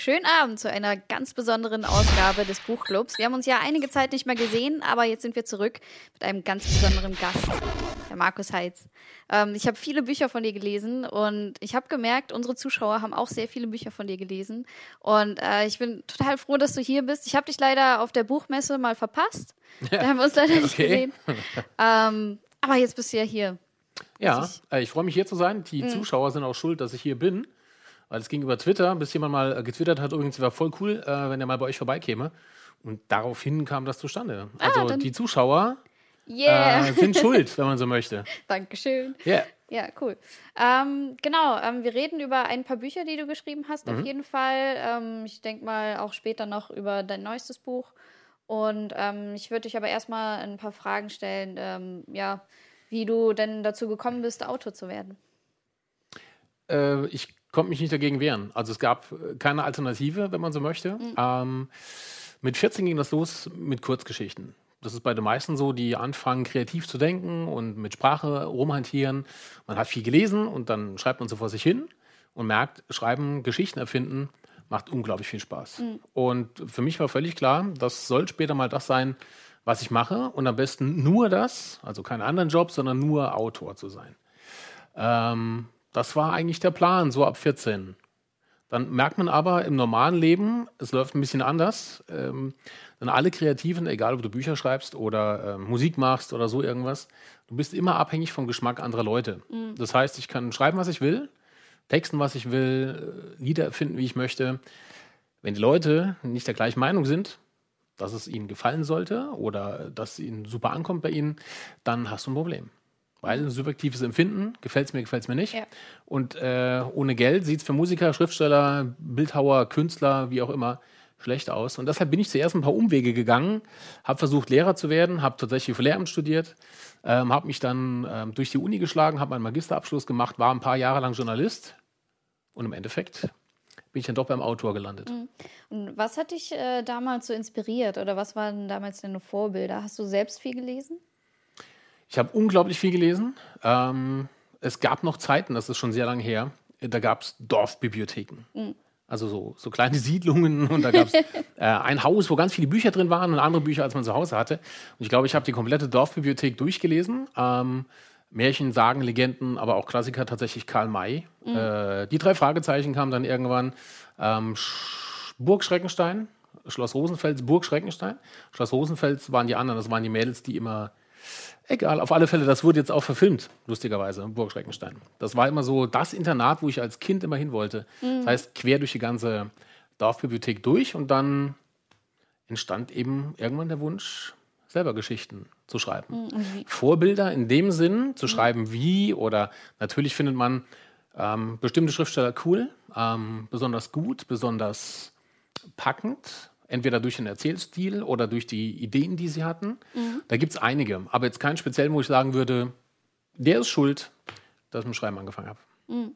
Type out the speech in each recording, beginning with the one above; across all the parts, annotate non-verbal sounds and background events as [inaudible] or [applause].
Schönen Abend zu einer ganz besonderen Ausgabe des Buchclubs. Wir haben uns ja einige Zeit nicht mehr gesehen, aber jetzt sind wir zurück mit einem ganz besonderen Gast, der Markus Heitz. Ähm, ich habe viele Bücher von dir gelesen und ich habe gemerkt, unsere Zuschauer haben auch sehr viele Bücher von dir gelesen. Und äh, ich bin total froh, dass du hier bist. Ich habe dich leider auf der Buchmesse mal verpasst. Ja. Da haben wir uns leider nicht okay. gesehen. Ähm, aber jetzt bist du ja hier. Ja, ich, äh, ich freue mich hier zu sein. Die mhm. Zuschauer sind auch schuld, dass ich hier bin. Weil es ging über Twitter, bis jemand mal äh, getwittert hat, übrigens wäre voll cool, äh, wenn er mal bei euch vorbeikäme. Und daraufhin kam das zustande. Ah, also die Zuschauer yeah. äh, sind [laughs] schuld, wenn man so möchte. Dankeschön. Yeah. Ja, cool. Ähm, genau, ähm, wir reden über ein paar Bücher, die du geschrieben hast, mhm. auf jeden Fall. Ähm, ich denke mal auch später noch über dein neuestes Buch. Und ähm, ich würde dich aber erstmal ein paar Fragen stellen, ähm, ja, wie du denn dazu gekommen bist, Autor zu werden. Äh, ich konnte mich nicht dagegen wehren. Also es gab äh, keine Alternative, wenn man so möchte. Mhm. Ähm, mit 14 ging das los mit Kurzgeschichten. Das ist bei den meisten so, die anfangen, kreativ zu denken und mit Sprache rumhantieren. Man hat viel gelesen und dann schreibt man so vor sich hin und merkt, schreiben, Geschichten erfinden, macht unglaublich viel Spaß. Mhm. Und für mich war völlig klar, das soll später mal das sein, was ich mache und am besten nur das, also keinen anderen Job, sondern nur Autor zu sein. Ähm, das war eigentlich der Plan, so ab 14. Dann merkt man aber im normalen Leben, es läuft ein bisschen anders. Ähm, denn alle Kreativen, egal ob du Bücher schreibst oder äh, Musik machst oder so irgendwas, du bist immer abhängig vom Geschmack anderer Leute. Mhm. Das heißt, ich kann schreiben, was ich will, texten, was ich will, äh, Lieder erfinden, wie ich möchte. Wenn die Leute nicht der gleichen Meinung sind, dass es ihnen gefallen sollte oder dass es ihnen super ankommt bei ihnen, dann hast du ein Problem. Weil ein subjektives Empfinden, gefällt es mir, gefällt es mir nicht. Ja. Und äh, ohne Geld sieht es für Musiker, Schriftsteller, Bildhauer, Künstler, wie auch immer, schlecht aus. Und deshalb bin ich zuerst ein paar Umwege gegangen, habe versucht, Lehrer zu werden, habe tatsächlich für Lehramt studiert, ähm, habe mich dann ähm, durch die Uni geschlagen, habe meinen Magisterabschluss gemacht, war ein paar Jahre lang Journalist und im Endeffekt bin ich dann doch beim Autor gelandet. Mhm. Und was hat dich äh, damals so inspiriert oder was waren damals deine Vorbilder? Hast du selbst viel gelesen? Ich habe unglaublich viel gelesen. Ähm, es gab noch Zeiten, das ist schon sehr lange her, da gab es Dorfbibliotheken. Mhm. Also so, so kleine [laughs] Siedlungen und da gab es [laughs] äh, ein Haus, wo ganz viele Bücher drin waren und andere Bücher, als man zu Hause hatte. Und ich glaube, ich habe die komplette Dorfbibliothek durchgelesen. Ähm, Märchen, Sagen, Legenden, aber auch Klassiker, tatsächlich Karl May. Mhm. Äh, die drei Fragezeichen kamen dann irgendwann. Ähm, Burg Schreckenstein, Schloss Rosenfels, Burg Schreckenstein. Schloss Rosenfels waren die anderen, das waren die Mädels, die immer Egal, auf alle Fälle, das wurde jetzt auch verfilmt, lustigerweise, Burg Schreckenstein. Das war immer so das Internat, wo ich als Kind immer hin wollte. Mhm. Das heißt, quer durch die ganze Dorfbibliothek durch und dann entstand eben irgendwann der Wunsch, selber Geschichten zu schreiben. Mhm. Vorbilder in dem Sinn, zu mhm. schreiben wie oder natürlich findet man ähm, bestimmte Schriftsteller cool, ähm, besonders gut, besonders packend entweder durch den Erzählstil oder durch die Ideen, die sie hatten. Mhm. Da gibt es einige, aber jetzt keinen speziellen, wo ich sagen würde, der ist schuld, dass ich mit Schreiben angefangen habe. Mhm.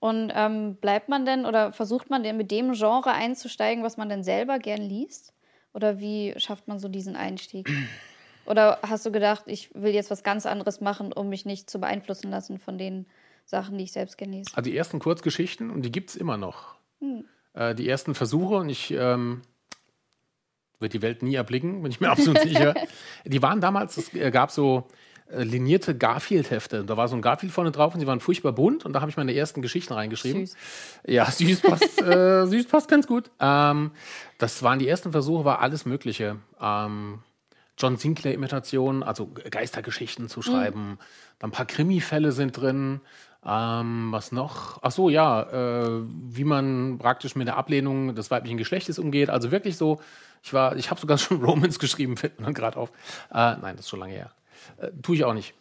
Und ähm, bleibt man denn oder versucht man denn mit dem Genre einzusteigen, was man denn selber gern liest? Oder wie schafft man so diesen Einstieg? [clears throat] Oder hast du gedacht, ich will jetzt was ganz anderes machen, um mich nicht zu beeinflussen lassen von den Sachen, die ich selbst gerne lese? Also die ersten Kurzgeschichten, und die gibt es immer noch. Hm. Äh, die ersten Versuche, und ich ähm, wird die Welt nie erblicken, bin ich mir [laughs] absolut sicher. Die waren damals, es äh, gab so äh, linierte Garfield-Hefte. Da war so ein Garfield vorne drauf und sie waren furchtbar bunt und da habe ich meine ersten Geschichten reingeschrieben. Süß. Ja, [laughs] süß passt, äh, süß passt ganz gut. Ähm, das waren die ersten Versuche, war alles Mögliche. Ähm, John Sinclair-Imitationen, also Geistergeschichten zu schreiben. Mhm. Dann ein paar Krimi-Fälle sind drin. Ähm, was noch? Ach so, ja, äh, wie man praktisch mit der Ablehnung des weiblichen Geschlechtes umgeht. Also wirklich so ich war, ich habe sogar [laughs] schon Romans geschrieben, fällt mir gerade auf. Äh, nein, das ist schon lange her. Äh, tue ich auch nicht.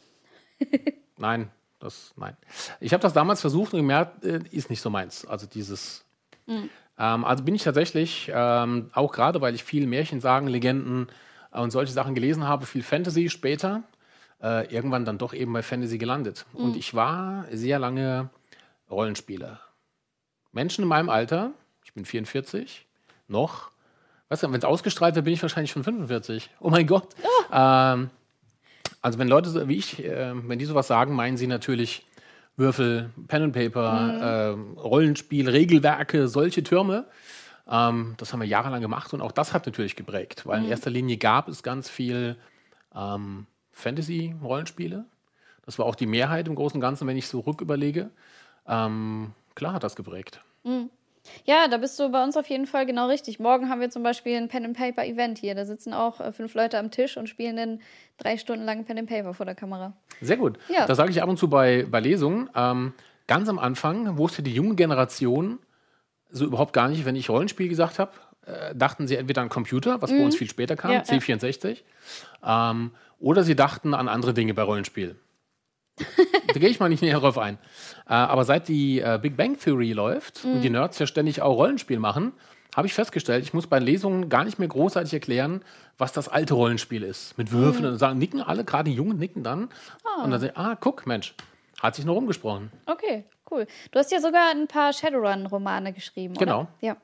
[laughs] nein, das, nein. Ich habe das damals versucht und gemerkt, äh, ist nicht so meins. Also dieses. Mhm. Ähm, also bin ich tatsächlich, ähm, auch gerade weil ich viel Märchen sagen, Legenden äh, und solche Sachen gelesen habe, viel Fantasy später, äh, irgendwann dann doch eben bei Fantasy gelandet. Mhm. Und ich war sehr lange Rollenspieler. Menschen in meinem Alter, ich bin 44, noch Weißt du, wenn es ausgestrahlt wird, bin ich wahrscheinlich schon 45. Oh mein Gott. Oh. Ähm, also wenn Leute wie ich, äh, wenn die sowas sagen, meinen sie natürlich Würfel, Pen and Paper, mhm. äh, Rollenspiel, Regelwerke, solche Türme. Ähm, das haben wir jahrelang gemacht und auch das hat natürlich geprägt, weil in erster Linie gab es ganz viel ähm, Fantasy-Rollenspiele. Das war auch die Mehrheit im Großen und Ganzen, wenn ich so rücküberlege. Ähm, klar hat das geprägt. Ja, da bist du bei uns auf jeden Fall genau richtig. Morgen haben wir zum Beispiel ein Pen-and-Paper-Event hier. Da sitzen auch äh, fünf Leute am Tisch und spielen dann drei Stunden lang Pen-and-Paper vor der Kamera. Sehr gut. Ja. Das sage ich ab und zu bei, bei Lesungen. Ähm, ganz am Anfang wusste die junge Generation so überhaupt gar nicht, wenn ich Rollenspiel gesagt habe, äh, dachten sie entweder an Computer, was bei uns viel später kam, Mhm. Ja, ja. C64, ähm, oder sie dachten an andere Dinge bei Rollenspiel. da gehe ich mal nicht näher drauf ein. Äh, aber seit die äh, Big Bang Theory läuft und die Mhm. Nerds ja ständig auch Rollenspiel machen, habe ich festgestellt, ich muss bei Lesungen gar nicht mehr großartig erklären, was das alte Rollenspiel ist. Mit Würfeln Mhm. und sagen, nicken alle, gerade die Jungen nicken dann. Und dann sagen, ah, guck, Mensch, hat sich noch rumgesprochen. Okay, cool. Du hast ja sogar ein paar Shadowrun-Romane geschrieben, oder? Genau. Ja.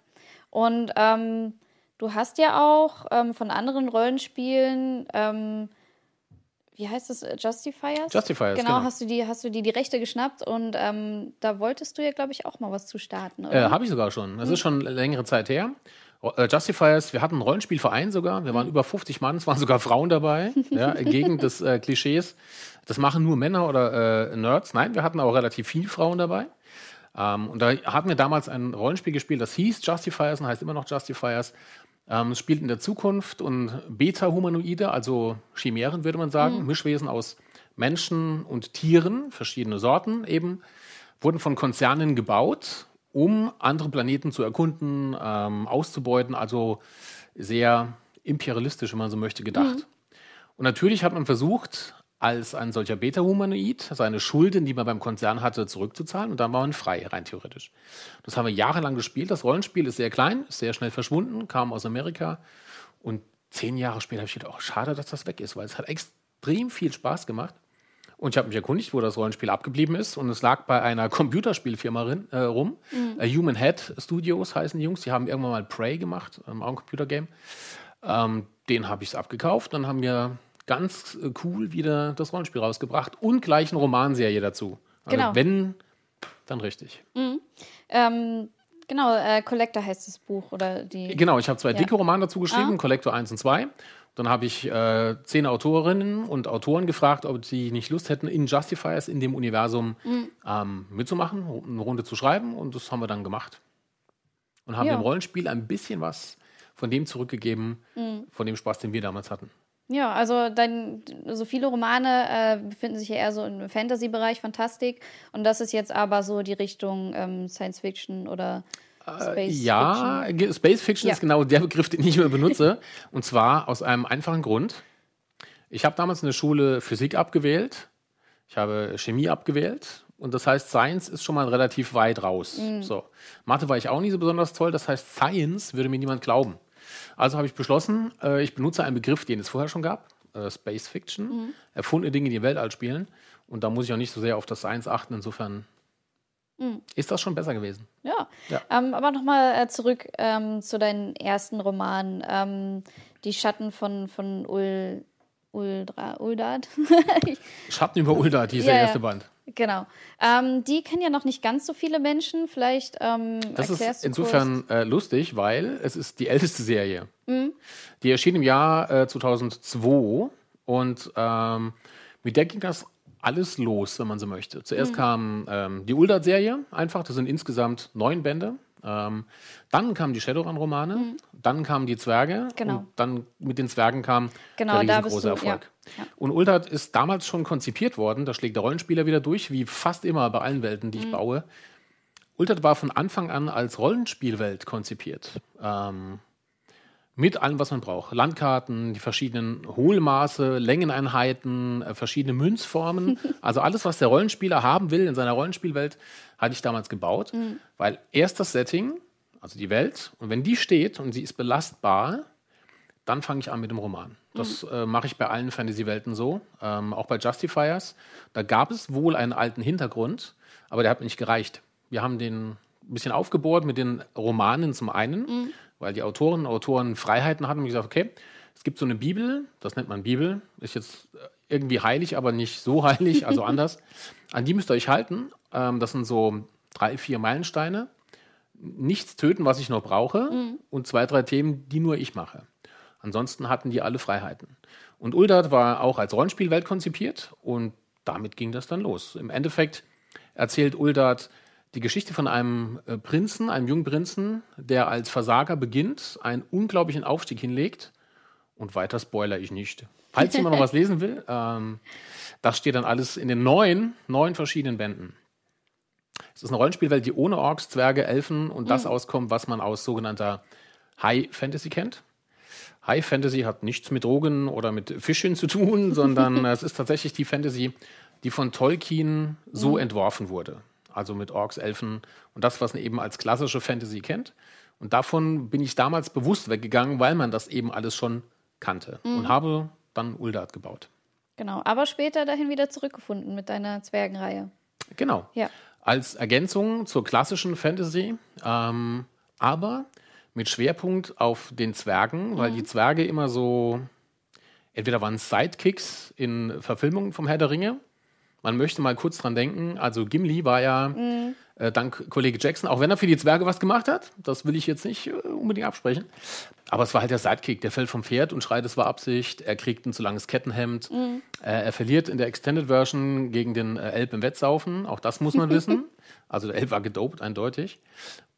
Und ähm, du hast ja auch ähm, von anderen Rollenspielen, ähm, wie heißt es, Justifiers? Justifiers, genau. genau. Hast du die, hast du die, die Rechte geschnappt und ähm, da wolltest du ja, glaube ich, auch mal was zu starten, oder? Äh, Habe ich sogar schon. Das ist schon längere Zeit her. Äh, Justifiers, wir hatten einen Rollenspielverein sogar. Wir waren über 50 Mann, es waren sogar Frauen dabei. ja, [laughs] entgegen des äh, Klischees. Das machen nur Männer oder äh, Nerds. Nein, wir hatten auch relativ viele Frauen dabei. Ähm, und da hatten wir damals ein Rollenspiel gespielt, das hieß Justifiers und heißt immer noch Justifiers. Ähm, es spielt in der Zukunft und Beta-Humanoide, also Chimären würde man sagen, Mischwesen aus Menschen und Tieren, verschiedene Sorten eben, wurden von Konzernen gebaut, um andere Planeten zu erkunden, ähm, auszubeuten, also sehr imperialistisch, wenn man so möchte, gedacht. Und natürlich hat man versucht, als ein solcher Beta-Humanoid seine Schulden, die man beim Konzern hatte, zurückzuzahlen und dann war man frei, rein theoretisch. Das haben wir jahrelang gespielt. Das Rollenspiel ist sehr klein, ist sehr schnell verschwunden, kam aus Amerika und zehn Jahre später habe ich gedacht, oh, schade, dass das weg ist, weil es hat extrem viel Spaß gemacht. Und ich habe mich erkundigt, wo das Rollenspiel abgeblieben ist. Und es lag bei einer [laughs] Computerspielfirma äh, rum. Äh, Human Head Studios heißen die Jungs. Die haben irgendwann mal Prey gemacht, ähm, auch ein Computergame. Ähm, den habe ich es abgekauft. Dann haben wir ganz äh, cool wieder das Rollenspiel rausgebracht und gleich eine Romanserie dazu. Also Genau. Wenn, dann richtig. Ähm, genau, äh, Collector heißt das Buch oder die. Genau, ich habe zwei Ja. dicke Romane dazu geschrieben, Ah. Collector 1 und 2. Dann habe ich äh, zehn Autorinnen und Autoren gefragt, ob sie nicht Lust hätten, in Justifiers in dem Universum Mhm. ähm, mitzumachen, eine Runde zu schreiben. Und das haben wir dann gemacht. Und haben Ja. dem Rollenspiel ein bisschen was von dem zurückgegeben, Mhm. von dem Spaß, den wir damals hatten. Ja, also dein, so viele Romane äh, befinden sich ja eher so im Fantasy-Bereich, Fantastik. Und das ist jetzt aber so die Richtung ähm, Science Fiction oder Space Äh, ja, Fiction. Space Fiction Ja. ist genau der Begriff, den ich immer benutze. [laughs] und zwar aus einem einfachen Grund. Ich habe damals in der Schule Physik abgewählt, ich habe Chemie abgewählt. Und das heißt, Science ist schon mal relativ weit raus. Mhm. So. Mathe war ich auch nie so besonders toll. Das heißt, Science würde mir niemand glauben. Also habe ich beschlossen, äh, ich benutze einen Begriff, den es vorher schon gab, äh, Space Fiction, Mhm. erfundene Dinge, die im Weltall spielen. Und da muss ich auch nicht so sehr auf das Science achten. Insofern Mhm. ist das schon besser gewesen. Ja. Ja. Ähm, aber nochmal äh, zurück ähm, zu deinen ersten Romanen. Ähm, die Schatten von, von Ul, Uldra, Uldad. [laughs] Schatten über Ulda, dieser Ja, ja. erste Band. Genau. Ähm, die kennen ja noch nicht ganz so viele Menschen. Vielleicht ähm, Das erklärst ist du insofern äh, lustig, weil es ist die [laughs] älteste Serie. Die erschien im Jahr äh, 2002 und ähm, mit der ging das alles los, wenn man so möchte. Zuerst kam ähm, die Uldad-Serie, einfach, das sind insgesamt neun Bände. Ähm, dann kamen die Shadowrun-Romane, dann kamen die Zwerge Genau. und dann mit den Zwergen kam Genau, der da du, Erfolg. ja, ja. Und Uldad ist damals schon konzipiert worden, da schlägt der Rollenspieler wieder durch, wie fast immer bei allen Welten, Mhm. die ich baue. Ultrat war von Anfang an als Rollenspielwelt konzipiert. Ähm, mit allem, was man braucht. Landkarten, die verschiedenen Hohlmaße, Längeneinheiten, äh, verschiedene Münzformen. [laughs] Also alles, was der Rollenspieler haben will in seiner Rollenspielwelt, hatte ich damals gebaut. Weil erst das Setting, also die Welt, und wenn die steht und sie ist belastbar, dann fange ich an mit dem Roman. Das äh, mache ich bei allen Fantasy-Welten so, ähm, auch bei Justifiers. Da gab es wohl einen alten Hintergrund, aber der hat mir nicht gereicht. Wir haben den ein bisschen aufgebohrt mit den Romanen zum einen, weil die Autorinnen und Autoren Freiheiten hatten und gesagt, okay, es gibt so eine Bibel, das nennt man Bibel, ist jetzt äh, irgendwie heilig, aber nicht so heilig, also [laughs] anders. An die müsst ihr euch halten. Ähm, das sind so drei, vier Meilensteine nichts töten, was ich noch brauche mhm. und zwei, drei Themen, die nur ich mache. Ansonsten hatten die alle Freiheiten. Und Uldart war auch als Rollenspielwelt konzipiert und damit ging das dann los. Im Endeffekt erzählt Uldart die Geschichte von einem äh, Prinzen, einem jungen Prinzen, der als Versager beginnt, einen unglaublichen Aufstieg hinlegt. Und weiter spoiler ich nicht. Falls jemand noch was lesen will, ähm, das steht dann alles in den neun, neun verschiedenen Bänden. Es ist eine Rollenspielwelt, die ohne Orks, Zwerge, Elfen und das mhm. auskommt, was man aus sogenannter High Fantasy kennt. High Fantasy hat nichts mit Drogen oder mit Fischchen zu tun, sondern [laughs] es ist tatsächlich die Fantasy, die von Tolkien so mhm. entworfen wurde. Also mit Orks, Elfen und das, was man eben als klassische Fantasy kennt. Und davon bin ich damals bewusst weggegangen, weil man das eben alles schon kannte mhm. und habe dann Uldart gebaut. Genau, aber später dahin wieder zurückgefunden mit deiner Zwergenreihe. Genau. Ja. Als Ergänzung zur klassischen Fantasy, ähm, aber mit Schwerpunkt auf den Zwergen, mhm. weil die Zwerge immer so, entweder waren Sidekicks in Verfilmungen vom Herr der Ringe. Man möchte mal kurz dran denken, also Gimli war ja mhm. äh, dank Kollege Jackson, auch wenn er für die Zwerge was gemacht hat, das will ich jetzt nicht äh, unbedingt absprechen, aber es war halt der Sidekick, der fällt vom Pferd und schreit, es war Absicht, er kriegt ein zu langes Kettenhemd, mhm. äh, er verliert in der Extended Version gegen den äh, Elb im Wettsaufen, auch das muss man wissen. [laughs] Also der Elb war gedopt, eindeutig.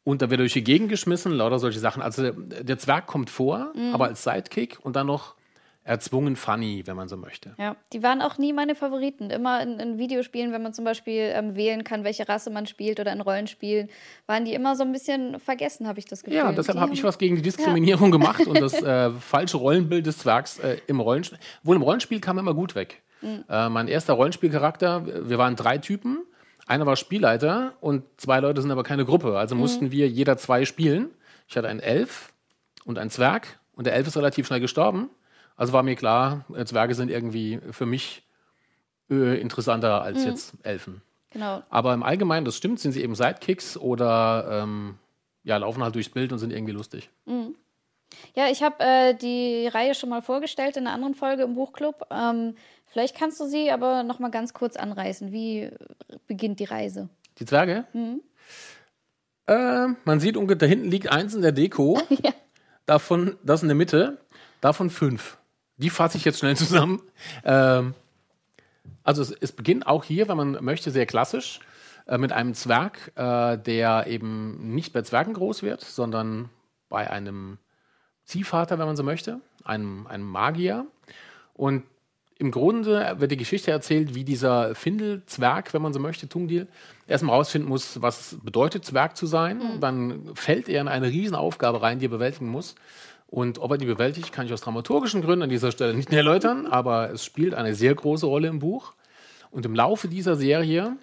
Und da wird er durch die Gegend geschmissen, lauter solche Sachen. Also der Zwerg kommt vor, mhm. aber als Sidekick und dann noch erzwungen funny, wenn man so möchte. Ja, die waren auch nie meine Favoriten. Immer in, in Videospielen, wenn man zum Beispiel ähm, wählen kann, welche Rasse man spielt oder in Rollenspielen, waren die immer so ein bisschen vergessen, habe ich das Gefühl. Ja, deshalb habe ich was gegen die Diskriminierung ja. gemacht und das [laughs] äh, falsche Rollenbild des Zwergs äh, im Rollenspiel. Wohl im Rollenspiel kam immer gut weg. Mhm. Äh, mein erster Rollenspielcharakter, wir waren drei Typen einer war Spielleiter und zwei Leute sind aber keine Gruppe. Also mhm. mussten wir jeder zwei spielen. Ich hatte einen Elf und einen Zwerg und der Elf ist relativ schnell gestorben. Also war mir klar, äh, Zwerge sind irgendwie für mich äh, interessanter als mhm. jetzt Elfen. Genau. Aber im Allgemeinen, das stimmt, sind sie eben Sidekicks oder ähm, ja, laufen halt durchs Bild und sind irgendwie lustig. Mhm. Ja, ich habe äh, die Reihe schon mal vorgestellt in einer anderen Folge im Buchclub. Ähm, Vielleicht kannst du sie aber noch mal ganz kurz anreißen. Wie beginnt die Reise? Die Zwerge? Mhm. Äh, man sieht ungefähr, da hinten liegt eins in der Deko. [laughs] ja. Davon, das in der Mitte. Davon fünf. Die fasse ich jetzt schnell zusammen. Ähm, also es, es, beginnt auch hier, wenn man möchte, sehr klassisch äh, mit einem Zwerg, äh, der eben nicht bei Zwergen groß wird, sondern bei einem Ziehvater, wenn man so möchte, einem, einem Magier. Und im Grunde wird die Geschichte erzählt, wie dieser Findelzwerg, wenn man so möchte, Tungdil, erstmal rausfinden muss, was bedeutet Zwerg zu sein. Mhm. Dann fällt er in eine Riesenaufgabe rein, die er bewältigen muss. Und ob er die bewältigt, kann ich aus dramaturgischen Gründen an dieser Stelle nicht mehr [laughs] erläutern, aber es spielt eine sehr große Rolle im Buch. Und im Laufe dieser Serie,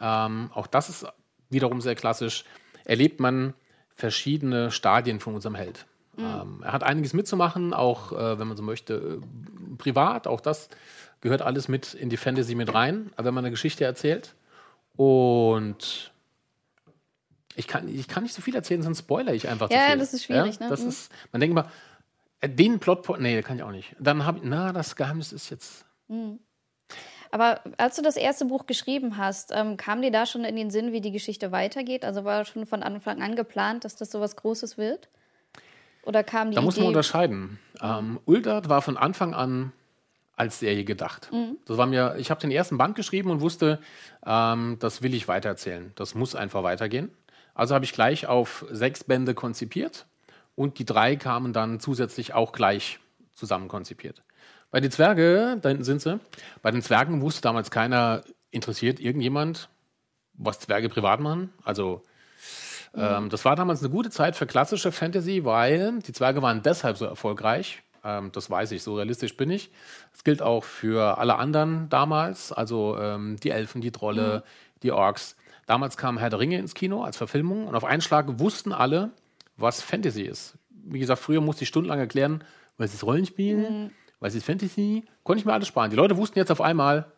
ähm, auch das ist wiederum sehr klassisch, erlebt man verschiedene Stadien von unserem Held. Mhm. Ähm, er hat einiges mitzumachen, auch äh, wenn man so möchte, äh, privat. Auch das gehört alles mit in die Fantasy mit rein, wenn man eine Geschichte erzählt. Und ich kann, ich kann nicht so viel erzählen, sonst spoiler ich einfach ja, zu viel. Ja, das ist schwierig. Ja, ne? das mhm. ist, man denkt immer, äh, den Plot, nee, kann ich auch nicht. Dann habe ich, na, das Geheimnis ist jetzt. Mhm. Aber als du das erste Buch geschrieben hast, ähm, kam dir da schon in den Sinn, wie die Geschichte weitergeht? Also war schon von Anfang an geplant, dass das so was Großes wird? Oder kam die Da muss man unterscheiden. Ähm, Uldart war von Anfang an als Serie gedacht. Mhm. Das war mir, ich habe den ersten Band geschrieben und wusste, ähm, das will ich weitererzählen. Das muss einfach weitergehen. Also habe ich gleich auf sechs Bände konzipiert und die drei kamen dann zusätzlich auch gleich zusammen konzipiert. Bei den Zwerge, da hinten sind sie, bei den Zwergen wusste damals keiner, interessiert irgendjemand, was Zwerge privat machen? Also ähm, das war damals eine gute Zeit für klassische Fantasy, weil die Zwerge waren deshalb so erfolgreich. Ähm, das weiß ich, so realistisch bin ich. Das gilt auch für alle anderen damals, also ähm, die Elfen, die Trolle, mhm. die Orks. Damals kam Herr der Ringe ins Kino als Verfilmung und auf einen Schlag wussten alle, was Fantasy ist. Wie gesagt, früher musste ich stundenlang erklären, was ist Rollenspiel, mhm. was ist Fantasy. Konnte ich mir alles sparen. Die Leute wussten jetzt auf einmal,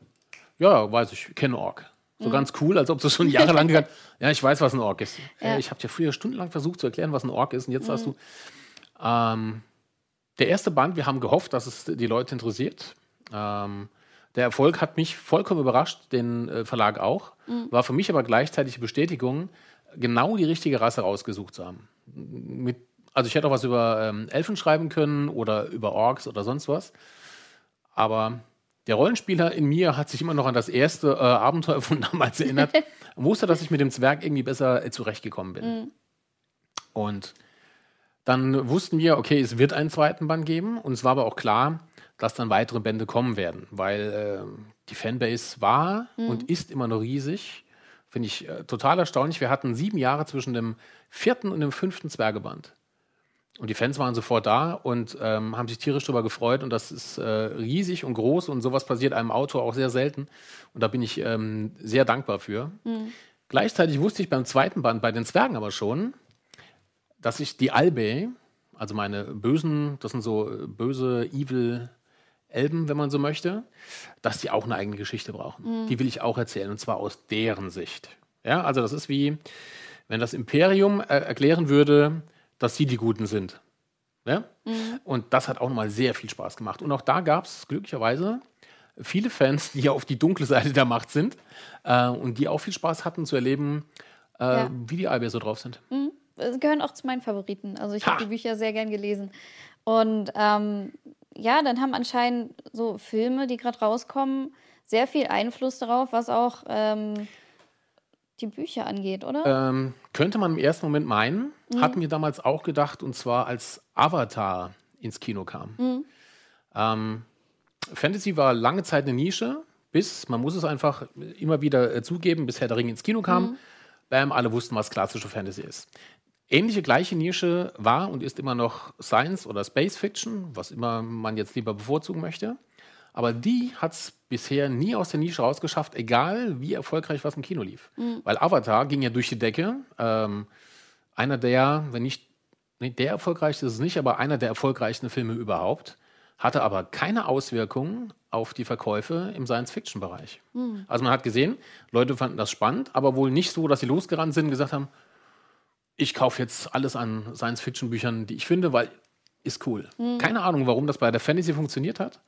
ja, weiß ich, kenne Ork. So mhm. ganz cool, als ob du schon jahrelang gesagt [laughs] ja, ich weiß, was ein Ork ist. Ja. Ich habe dir früher stundenlang versucht zu erklären, was ein Ork ist und jetzt mhm. hast du. Ähm, der erste Band, wir haben gehofft, dass es die Leute interessiert. Ähm, der Erfolg hat mich vollkommen überrascht, den äh, Verlag auch. Mhm. War für mich aber gleichzeitig Bestätigung, genau die richtige Rasse rausgesucht zu haben. Mit, also ich hätte auch was über ähm, Elfen schreiben können oder über Orks oder sonst was. Aber der Rollenspieler in mir hat sich immer noch an das erste äh, Abenteuer von [laughs] damals erinnert und [laughs] wusste, dass ich mit dem Zwerg irgendwie besser äh, zurechtgekommen bin. Mhm. Und dann wussten wir, okay, es wird einen zweiten Band geben und es war aber auch klar, dass dann weitere Bände kommen werden, weil äh, die Fanbase war mhm. und ist immer noch riesig. Finde ich äh, total erstaunlich. Wir hatten sieben Jahre zwischen dem vierten und dem fünften Zwergeband. Und die Fans waren sofort da und ähm, haben sich tierisch darüber gefreut. Und das ist äh, riesig und groß und sowas passiert einem Autor auch sehr selten. Und da bin ich ähm, sehr dankbar für. Mhm. Gleichzeitig wusste ich beim zweiten Band bei den Zwergen aber schon, dass ich die Albe, also meine bösen, das sind so äh, böse, evil Elben, wenn man so möchte, dass die auch eine eigene Geschichte brauchen. Mhm. Die will ich auch erzählen und zwar aus deren Sicht. Ja, also das ist wie, wenn das Imperium äh, erklären würde, dass sie die Guten sind. Ja? Mhm. Und das hat auch nochmal sehr viel Spaß gemacht. Und auch da gab es glücklicherweise viele Fans, die ja auf die dunkle Seite der Macht sind äh, und die auch viel Spaß hatten zu erleben, äh, ja. wie die Albier so drauf sind. Mhm. Sie gehören auch zu meinen Favoriten. Also ich habe die Bücher sehr gern gelesen. Und ähm, ja, dann haben anscheinend so Filme, die gerade rauskommen, sehr viel Einfluss darauf, was auch ähm, die Bücher angeht, oder? Ähm, könnte man im ersten Moment meinen. Mhm. Hatten wir damals auch gedacht, und zwar als Avatar ins Kino kam. Mhm. Ähm, Fantasy war lange Zeit eine Nische, bis, man muss es einfach immer wieder äh, zugeben, bis Herr der Ring ins Kino kam. Mhm. Bam, alle wussten, was klassische Fantasy ist. Ähnliche gleiche Nische war und ist immer noch Science oder Space Fiction, was immer man jetzt lieber bevorzugen möchte. Aber die hat es bisher nie aus der Nische rausgeschafft, egal wie erfolgreich was im Kino lief. Mhm. Weil Avatar ging ja durch die Decke. Ähm, einer der, wenn nicht, nee, der erfolgreichste ist es nicht, aber einer der erfolgreichsten Filme überhaupt, hatte aber keine Auswirkungen auf die Verkäufe im Science-Fiction-Bereich. Mhm. Also man hat gesehen, Leute fanden das spannend, aber wohl nicht so, dass sie losgerannt sind und gesagt haben, ich kaufe jetzt alles an Science-Fiction-Büchern, die ich finde, weil ist cool. Mhm. Keine Ahnung, warum das bei der Fantasy funktioniert hat.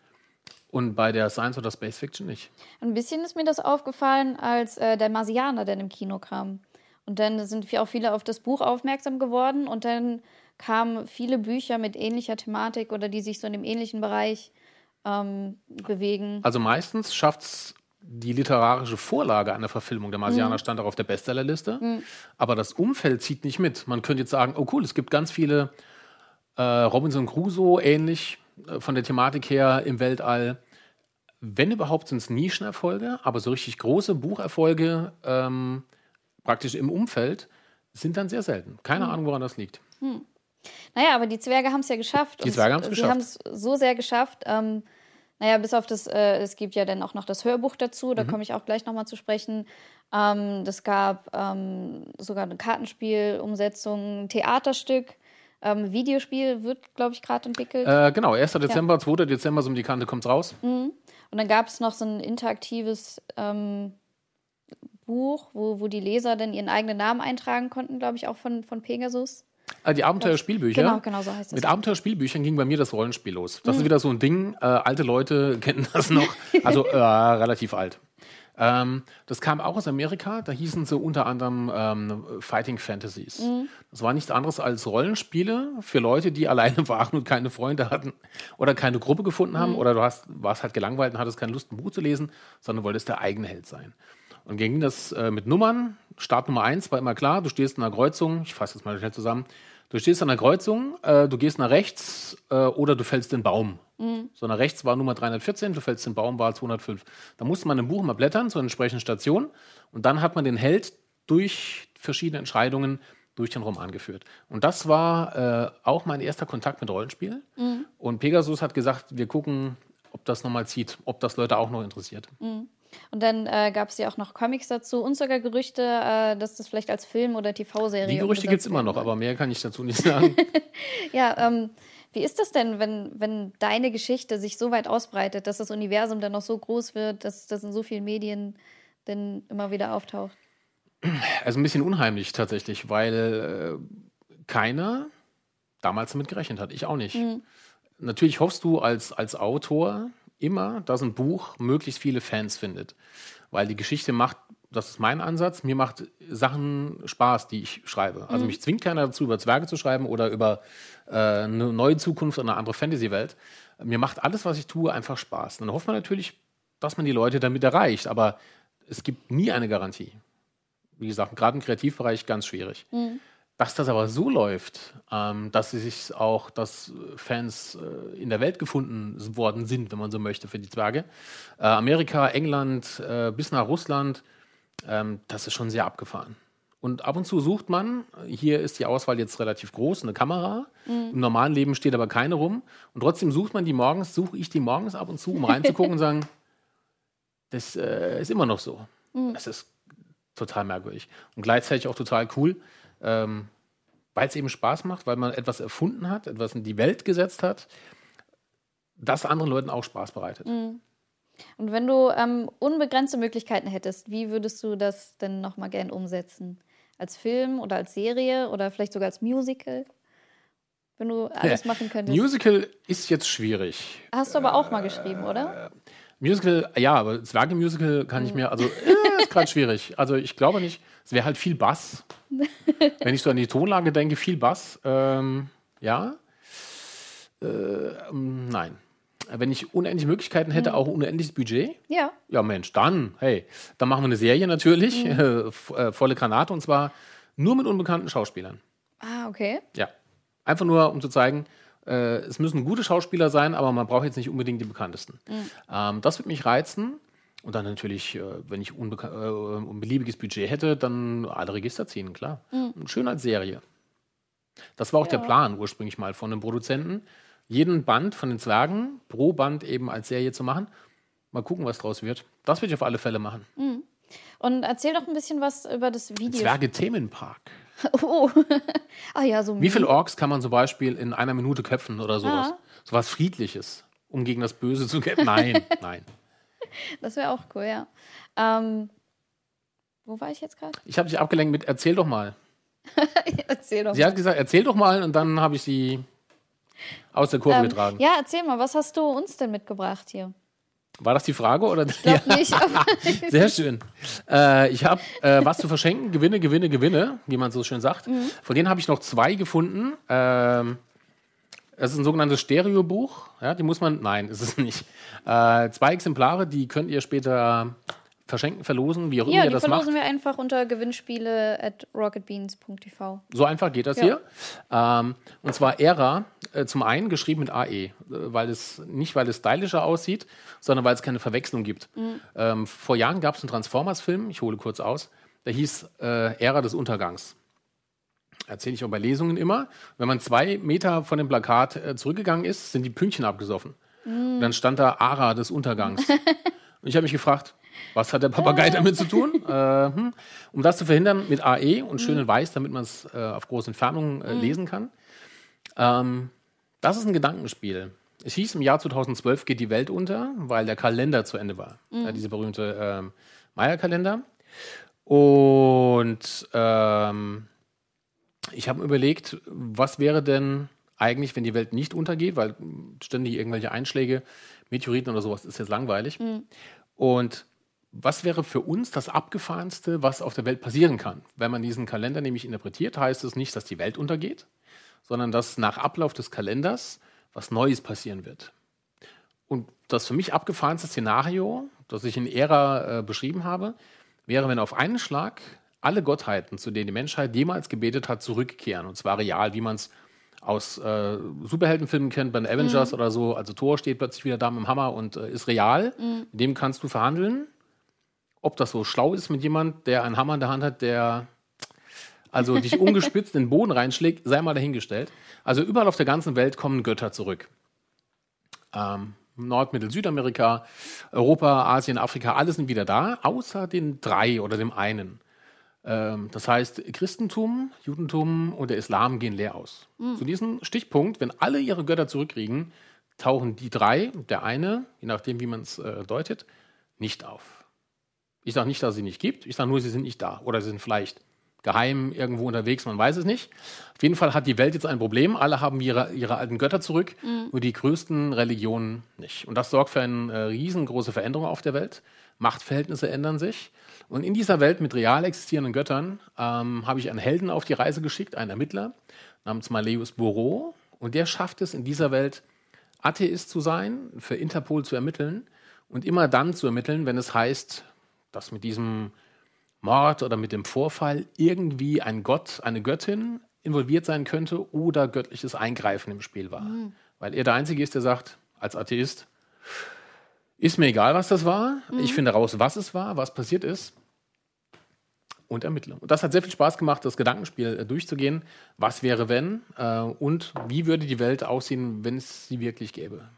Und bei der Science oder Space Fiction nicht. Ein bisschen ist mir das aufgefallen, als äh, der Marsianer dann im Kino kam. Und dann sind auch viele auf das Buch aufmerksam geworden und dann kamen viele Bücher mit ähnlicher Thematik oder die sich so in dem ähnlichen Bereich ähm, bewegen. Also meistens schafft es die literarische Vorlage einer Verfilmung. Der Marsianer mhm. stand auch auf der Bestsellerliste. Mhm. Aber das Umfeld zieht nicht mit. Man könnte jetzt sagen, oh cool, es gibt ganz viele äh, Robinson Crusoe ähnlich äh, von der Thematik her im Weltall. Wenn überhaupt, sind es Nischenerfolge, aber so richtig große Bucherfolge ähm, praktisch im Umfeld sind dann sehr selten. Keine mhm. Ahnung, woran das liegt. Hm. Naja, aber die Zwerge haben es ja geschafft. Die Zwerge haben es geschafft. Sie haben es so sehr geschafft. Ähm, naja, bis auf das, äh, es gibt ja dann auch noch das Hörbuch dazu, da mhm. komme ich auch gleich nochmal zu sprechen. Ähm, das gab ähm, sogar eine Kartenspielumsetzung, ein Theaterstück. Ähm, Videospiel wird, glaube ich, gerade entwickelt. Äh, genau, 1. Dezember, ja. 2. Dezember, so um die Kante kommt es raus. Mhm. Und dann gab es noch so ein interaktives ähm, Buch, wo, wo die Leser dann ihren eigenen Namen eintragen konnten, glaube ich, auch von, von Pegasus. Ah, die Abenteuerspielbücher. Genau, genau so heißt es. Mit Abenteuerspielbüchern ging bei mir das Rollenspiel los. Das mhm. ist wieder so ein Ding. Äh, alte Leute [laughs] kennen das noch. Also äh, relativ alt. Ähm, das kam auch aus Amerika. Da hießen sie unter anderem ähm, Fighting Fantasies. Mhm. Das war nichts anderes als Rollenspiele für Leute, die [laughs] alleine waren und keine Freunde hatten oder keine Gruppe gefunden haben. Mhm. Oder du hast, warst halt gelangweilt und hattest keine Lust, ein Buch zu lesen, sondern wolltest der eigene Held sein. Und ging das äh, mit Nummern. Start Nummer eins war immer klar, du stehst in einer Kreuzung, ich fasse jetzt mal schnell zusammen, du stehst an einer Kreuzung, äh, du gehst nach rechts äh, oder du fällst den Baum. Mhm. So nach rechts war Nummer 314, du fällst den Baum, war 205. Da musste man im Buch mal blättern zur entsprechenden Station und dann hat man den Held durch verschiedene Entscheidungen durch den Roman geführt. Und das war äh, auch mein erster Kontakt mit Rollenspielen. Mhm. Und Pegasus hat gesagt, wir gucken, ob das nochmal zieht, ob das Leute auch noch interessiert. Mhm. Und dann äh, gab es ja auch noch Comics dazu und sogar Gerüchte, äh, dass das vielleicht als Film oder TV-Serie. Die Gerüchte gibt es immer noch, aber mehr kann ich dazu nicht sagen. [laughs] ja, ähm, wie ist das denn, wenn, wenn deine Geschichte sich so weit ausbreitet, dass das Universum dann noch so groß wird, dass das in so vielen Medien dann immer wieder auftaucht? Also ein bisschen unheimlich tatsächlich, weil äh, keiner damals damit gerechnet hat. Ich auch nicht. Mhm. Natürlich hoffst du als, als Autor, immer, dass ein Buch möglichst viele Fans findet. Weil die Geschichte macht das ist mein Ansatz. Mir macht Sachen Spaß, die ich schreibe. Also mich zwingt keiner dazu, über Zwerge zu schreiben oder über äh, eine neue Zukunft oder eine andere Fantasy-Welt. Mir macht alles, was ich tue, einfach Spaß. Dann hofft man natürlich, dass man die Leute damit erreicht. Aber es gibt nie eine Garantie. Wie gesagt, gerade im Kreativbereich ganz schwierig. Dass das aber so läuft, ähm, dass sie sich auch, dass Fans äh, in der Welt gefunden worden sind, wenn man so möchte, für die Zwerge. Äh, Amerika, England, äh, bis nach Russland, ähm, das ist schon sehr abgefahren. Und ab und zu sucht man, hier ist die Auswahl jetzt relativ groß, eine Kamera. Im normalen Leben steht aber keine rum. Und trotzdem sucht man die morgens, suche ich die morgens ab und zu, um reinzugucken und [laughs] sagen, das äh, ist immer noch so. Das ist total merkwürdig. Und gleichzeitig auch total cool, ähm, weil es eben Spaß macht, weil man etwas erfunden hat, etwas in die Welt gesetzt hat, das anderen Leuten auch Spaß bereitet. Und wenn du ähm, unbegrenzte Möglichkeiten hättest, wie würdest du das denn nochmal gern umsetzen? Als Film oder als Serie oder vielleicht sogar als Musical? Wenn du alles machen könntest. Musical ist jetzt schwierig. Hast du aber auch mal geschrieben, oder? Musical, ja, aber Zwerge-Musical kann ich mir, also äh, [laughs] ist gerade schwierig. Also ich glaube nicht, es wäre halt viel Bass. [laughs] Wenn ich so an die Tonlage denke, viel Bass. Ähm, ja. Äh, ähm, nein. Wenn ich unendlich Möglichkeiten hätte, auch unendliches Budget, Ja. ja Mensch, dann, hey, dann machen wir eine Serie natürlich, [laughs] f- äh, volle Granate und zwar nur mit unbekannten Schauspielern. Ah, okay. Ja. Einfach nur, um zu zeigen, äh, es müssen gute Schauspieler sein, aber man braucht jetzt nicht unbedingt die bekanntesten. Ähm, das würde mich reizen. Und dann natürlich, äh, wenn ich äh, ein beliebiges Budget hätte, dann alle Register ziehen, klar. Und Schön als Serie. Das war auch der Ja. Plan ursprünglich mal von den Produzenten. Jeden Band von den Zwergen pro Band eben als Serie zu machen. Mal gucken, was draus wird. Das würde ich auf alle Fälle machen. Und erzähl doch ein bisschen was über das Video. Zwerge-Themenpark. [laughs] Oh. [laughs] ah ja, so Wie viele Orks kann man zum Beispiel in einer Minute köpfen oder sowas? Ah. Sowas Friedliches, um gegen das Böse zu kämpfen? Nein, [laughs] nein. [laughs] Das wäre auch cool, ja. Ähm, wo war ich jetzt gerade? Ich habe dich abgelenkt mit Erzähl doch mal. [laughs] Erzähl doch. Sie hat gesagt, erzähl doch mal und dann habe ich sie aus der Kurve Ähm, getragen. ja, erzähl mal, was hast du uns denn mitgebracht hier? War das die Frage? Oder? Ich glaube [laughs] nicht. aber- Sehr schön. Äh, ich habe äh, was zu verschenken. Gewinne, Gewinne, Gewinne, wie man so schön sagt. Mhm. Von denen habe ich noch zwei gefunden. Ähm, es ist ein sogenanntes Stereobuch. Ja, die muss man. Nein, ist es nicht. Äh, zwei Exemplare, die könnt ihr später verschenken, verlosen, wie auch immer ja, ihr die das verlosen macht. wir einfach unter gewinnspiele at rocketbeans.tv. So einfach geht das Ja. hier. Ähm, und zwar Ära, äh, zum einen geschrieben mit AE, äh, weil es nicht, weil es stylischer aussieht, sondern weil es keine Verwechslung gibt. Ähm, vor Jahren gab es einen Transformers-Film, ich hole kurz aus, der hieß äh, Ära des Untergangs. Erzähle ich auch bei Lesungen immer. Wenn man zwei Meter von dem Plakat äh, zurückgegangen ist, sind die Pünktchen abgesoffen. Und dann stand da Ara des Untergangs. [laughs] Und ich habe mich gefragt, was hat der Papagei damit zu tun? [laughs] Äh, hm. Um das zu verhindern, mit AE und schön in weiß, damit man es äh, auf große Entfernungen äh, lesen kann. Ähm, das ist ein Gedankenspiel. Es hieß, im Jahr 2012 geht die Welt unter, weil der Kalender zu Ende war. Ja, dieser berühmte ähm, Maya-Kalender. Und ähm, ich habe mir überlegt, was wäre denn eigentlich, wenn die Welt nicht untergeht, weil ständig irgendwelche Einschläge, Meteoriten oder sowas ist jetzt langweilig. Und was wäre für uns das Abgefahrenste, was auf der Welt passieren kann? Wenn man diesen Kalender nämlich interpretiert, heißt es nicht, dass die Welt untergeht, sondern dass nach Ablauf des Kalenders was Neues passieren wird. Und das für mich abgefahrenste Szenario, das ich in Ära äh, beschrieben habe, wäre, wenn auf einen Schlag alle Gottheiten, zu denen die Menschheit jemals gebetet hat, zurückkehren. Und zwar real, wie man es aus äh, Superheldenfilmen kennt, bei den Avengers oder so. Also Thor steht plötzlich wieder da mit dem Hammer und äh, ist real. Mit dem kannst du verhandeln. Ob das so schlau ist mit jemand, der einen Hammer in der Hand hat, der also dich [laughs] ungespitzt in den Boden reinschlägt, sei mal dahingestellt. Also überall auf der ganzen Welt kommen Götter zurück. Ähm, Nord-, Mittel-, Südamerika, Europa, Asien, Afrika, alle sind wieder da, außer den drei oder dem einen. Ähm, das heißt, Christentum, Judentum und der Islam gehen leer aus. Zu diesem Stichpunkt, wenn alle ihre Götter zurückkriegen, tauchen die drei, der eine, je nachdem, wie man es äh, deutet, nicht auf. Ich sage nicht, dass es sie nicht gibt, ich sage nur, sie sind nicht da oder sie sind vielleicht geheim irgendwo unterwegs, man weiß es nicht. Auf jeden Fall hat die Welt jetzt ein Problem. Alle haben ihre, ihre alten Götter zurück, mhm. nur die größten Religionen nicht. Und das sorgt für eine äh, riesengroße Veränderung auf der Welt. Machtverhältnisse ändern sich. Und in dieser Welt mit real existierenden Göttern ähm, habe ich einen Helden auf die Reise geschickt, einen Ermittler namens Maleus Bourreau. Und der schafft es in dieser Welt, Atheist zu sein, für Interpol zu ermitteln und immer dann zu ermitteln, wenn es heißt, dass mit diesem Mord oder mit dem Vorfall irgendwie ein Gott, eine Göttin involviert sein könnte oder göttliches Eingreifen im Spiel war. Mhm. Weil er der Einzige ist, der sagt, als Atheist, ist mir egal, was das war. Mhm. Ich finde raus, was es war, was passiert ist und ermittle. Und das hat sehr viel Spaß gemacht, das Gedankenspiel äh, durchzugehen. Was wäre, wenn? Äh, und wie würde die Welt aussehen, wenn es sie wirklich gäbe?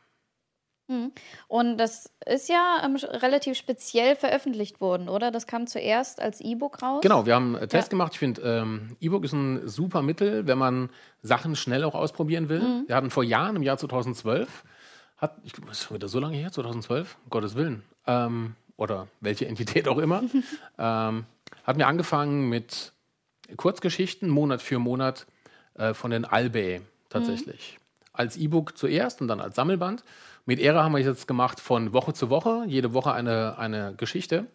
Mhm. Und das ist ja ähm, relativ speziell veröffentlicht worden, oder? Das kam zuerst als E-Book raus. Genau, wir haben einen Test ja. gemacht. Ich finde, ähm, E-Book ist ein super Mittel, wenn man Sachen schnell auch ausprobieren will. Mhm. Wir hatten vor Jahren, im Jahr 2012, hat, ich glaube, ist wieder so lange her, 2012, um Gottes Willen, ähm, oder welche Entität auch immer, [laughs] ähm, hatten wir angefangen mit Kurzgeschichten, Monat für Monat, äh, von den Albä tatsächlich. Mhm. Als E-Book zuerst und dann als Sammelband. Mit Ära haben wir jetzt gemacht von Woche zu Woche, jede Woche eine, eine Geschichte,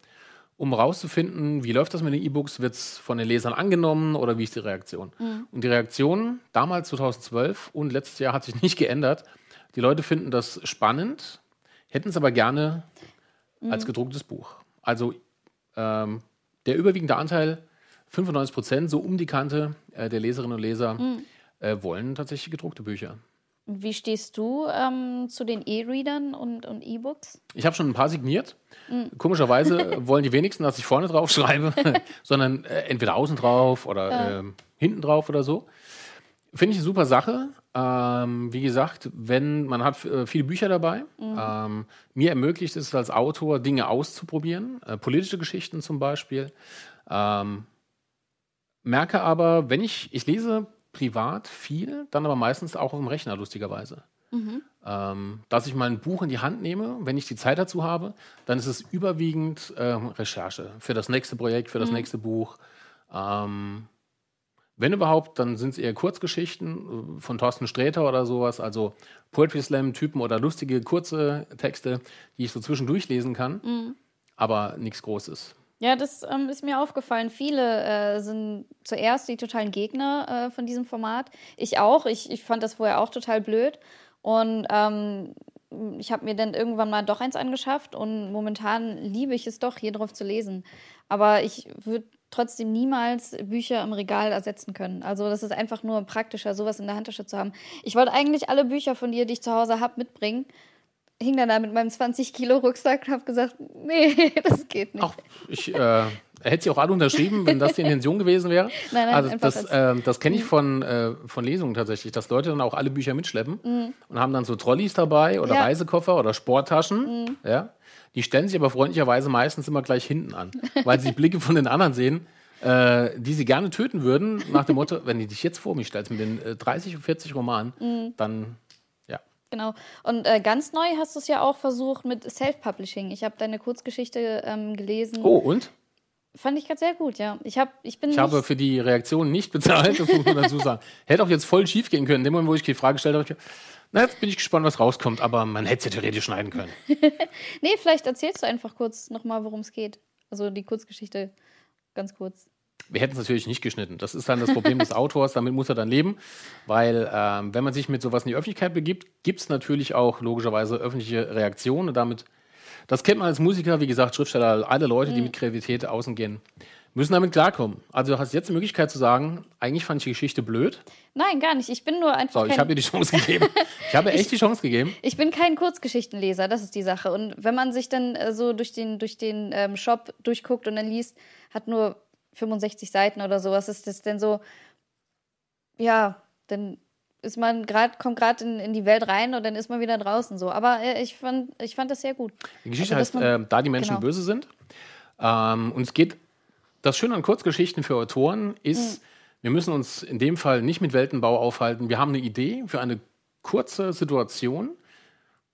um herauszufinden, wie läuft das mit den E-Books, wird es von den Lesern angenommen oder wie ist die Reaktion. Mhm. Und die Reaktion damals 2012 und letztes Jahr hat sich nicht geändert. Die Leute finden das spannend, hätten es aber gerne mhm. als gedrucktes Buch. Also ähm, der überwiegende Anteil, 95 Prozent, so um die Kante äh, der Leserinnen und Leser, mhm. äh, wollen tatsächlich gedruckte Bücher. Wie stehst du ähm, zu den E-Readern und, und E-Books? Ich habe schon ein paar signiert. Mhm. Komischerweise [laughs] wollen die wenigsten, dass ich vorne drauf schreibe, [laughs] sondern äh, entweder außen drauf oder ja. äh, hinten drauf oder so. Finde ich eine super Sache. Ähm, wie gesagt, wenn man hat äh, viele Bücher dabei, mhm. ähm, mir ermöglicht es als Autor Dinge auszuprobieren, äh, politische Geschichten zum Beispiel. Ähm, merke aber, wenn ich ich lese privat viel, dann aber meistens auch auf dem Rechner, lustigerweise. Mhm. Ähm, dass ich mal ein Buch in die Hand nehme, wenn ich die Zeit dazu habe, dann ist es überwiegend äh, Recherche für das nächste Projekt, für das mhm. nächste Buch. Ähm, wenn überhaupt, dann sind es eher Kurzgeschichten äh, von Thorsten Sträter oder sowas, also Poetry Slam-Typen oder lustige kurze Texte, die ich so zwischendurch lesen kann, mhm. aber nichts Großes. Ja, das ähm, ist mir aufgefallen. Viele äh, sind zuerst die totalen Gegner äh, von diesem Format. Ich auch. Ich, ich fand das vorher auch total blöd. Und ähm, ich habe mir dann irgendwann mal doch eins angeschafft und momentan liebe ich es doch, hier drauf zu lesen. Aber ich würde trotzdem niemals Bücher im Regal ersetzen können. Also das ist einfach nur praktischer, sowas in der Handtasche zu haben. Ich wollte eigentlich alle Bücher von dir, die ich zu Hause habe, mitbringen hing dann da mit meinem 20 Kilo Rucksack und habe gesagt, nee, [laughs] das geht nicht. Ach, ich äh, hätte sie auch alle unterschrieben, wenn das die Intention gewesen wäre. [laughs] Nein, nein, also das, äh, das kenne ich mhm. von, äh, von Lesungen tatsächlich, dass Leute dann auch alle Bücher mitschleppen mhm. und haben dann so Trolleys dabei oder ja. Reisekoffer oder Sporttaschen. Mhm. Ja. Die stellen sich aber freundlicherweise meistens immer gleich hinten an, weil sie Blicke von den anderen sehen, äh, die sie gerne töten würden, nach dem Motto, wenn du dich jetzt vor mich stellst mit den äh, 30, 40 Romanen, mhm. dann Genau. Und äh, ganz neu hast du es ja auch versucht mit Self-Publishing. Ich habe deine Kurzgeschichte ähm, gelesen. Oh, und? Fand ich gerade sehr gut, ja. Ich, hab, ich, bin ich habe für die Reaktion nicht bezahlt, das muss man dazu sagen. Hätte auch jetzt voll schief gehen können. In dem Moment, wo ich die Frage gestellt habe, na, jetzt bin ich gespannt, was rauskommt, aber man hätte es ja theoretisch schneiden können. [laughs] nee, vielleicht erzählst du einfach kurz nochmal, worum es geht. Also die Kurzgeschichte ganz kurz. Wir hätten es natürlich nicht geschnitten. Das ist dann das Problem des Autors, damit muss er dann leben, weil ähm, wenn man sich mit sowas in die Öffentlichkeit begibt, gibt es natürlich auch logischerweise öffentliche Reaktionen und damit, das kennt man als Musiker, wie gesagt, Schriftsteller, alle Leute, die mhm. mit Kreativität außen gehen, müssen damit klarkommen. Also du hast jetzt die Möglichkeit zu sagen, eigentlich fand ich die Geschichte blöd. Nein, gar nicht. Ich bin nur einfach. So, ich habe dir die Chance gegeben. [laughs] Ich habe echt ich, die Chance gegeben. Ich bin kein Kurzgeschichtenleser, das ist die Sache. Und wenn man sich dann äh, so durch den, durch den ähm, Shop durchguckt und dann liest, hat nur 65 Seiten oder sowas, ist das denn so, ja, dann ist man gerade, kommt gerade in, in die Welt rein und dann ist man wieder draußen so. Aber äh, ich, fand, ich fand das sehr gut. Die Geschichte also, heißt, man, äh, da die Menschen genau. böse sind. Ähm, und es geht, das Schöne an Kurzgeschichten für Autoren ist, mhm. wir müssen uns in dem Fall nicht mit Weltenbau aufhalten. Wir haben eine Idee für eine kurze Situation,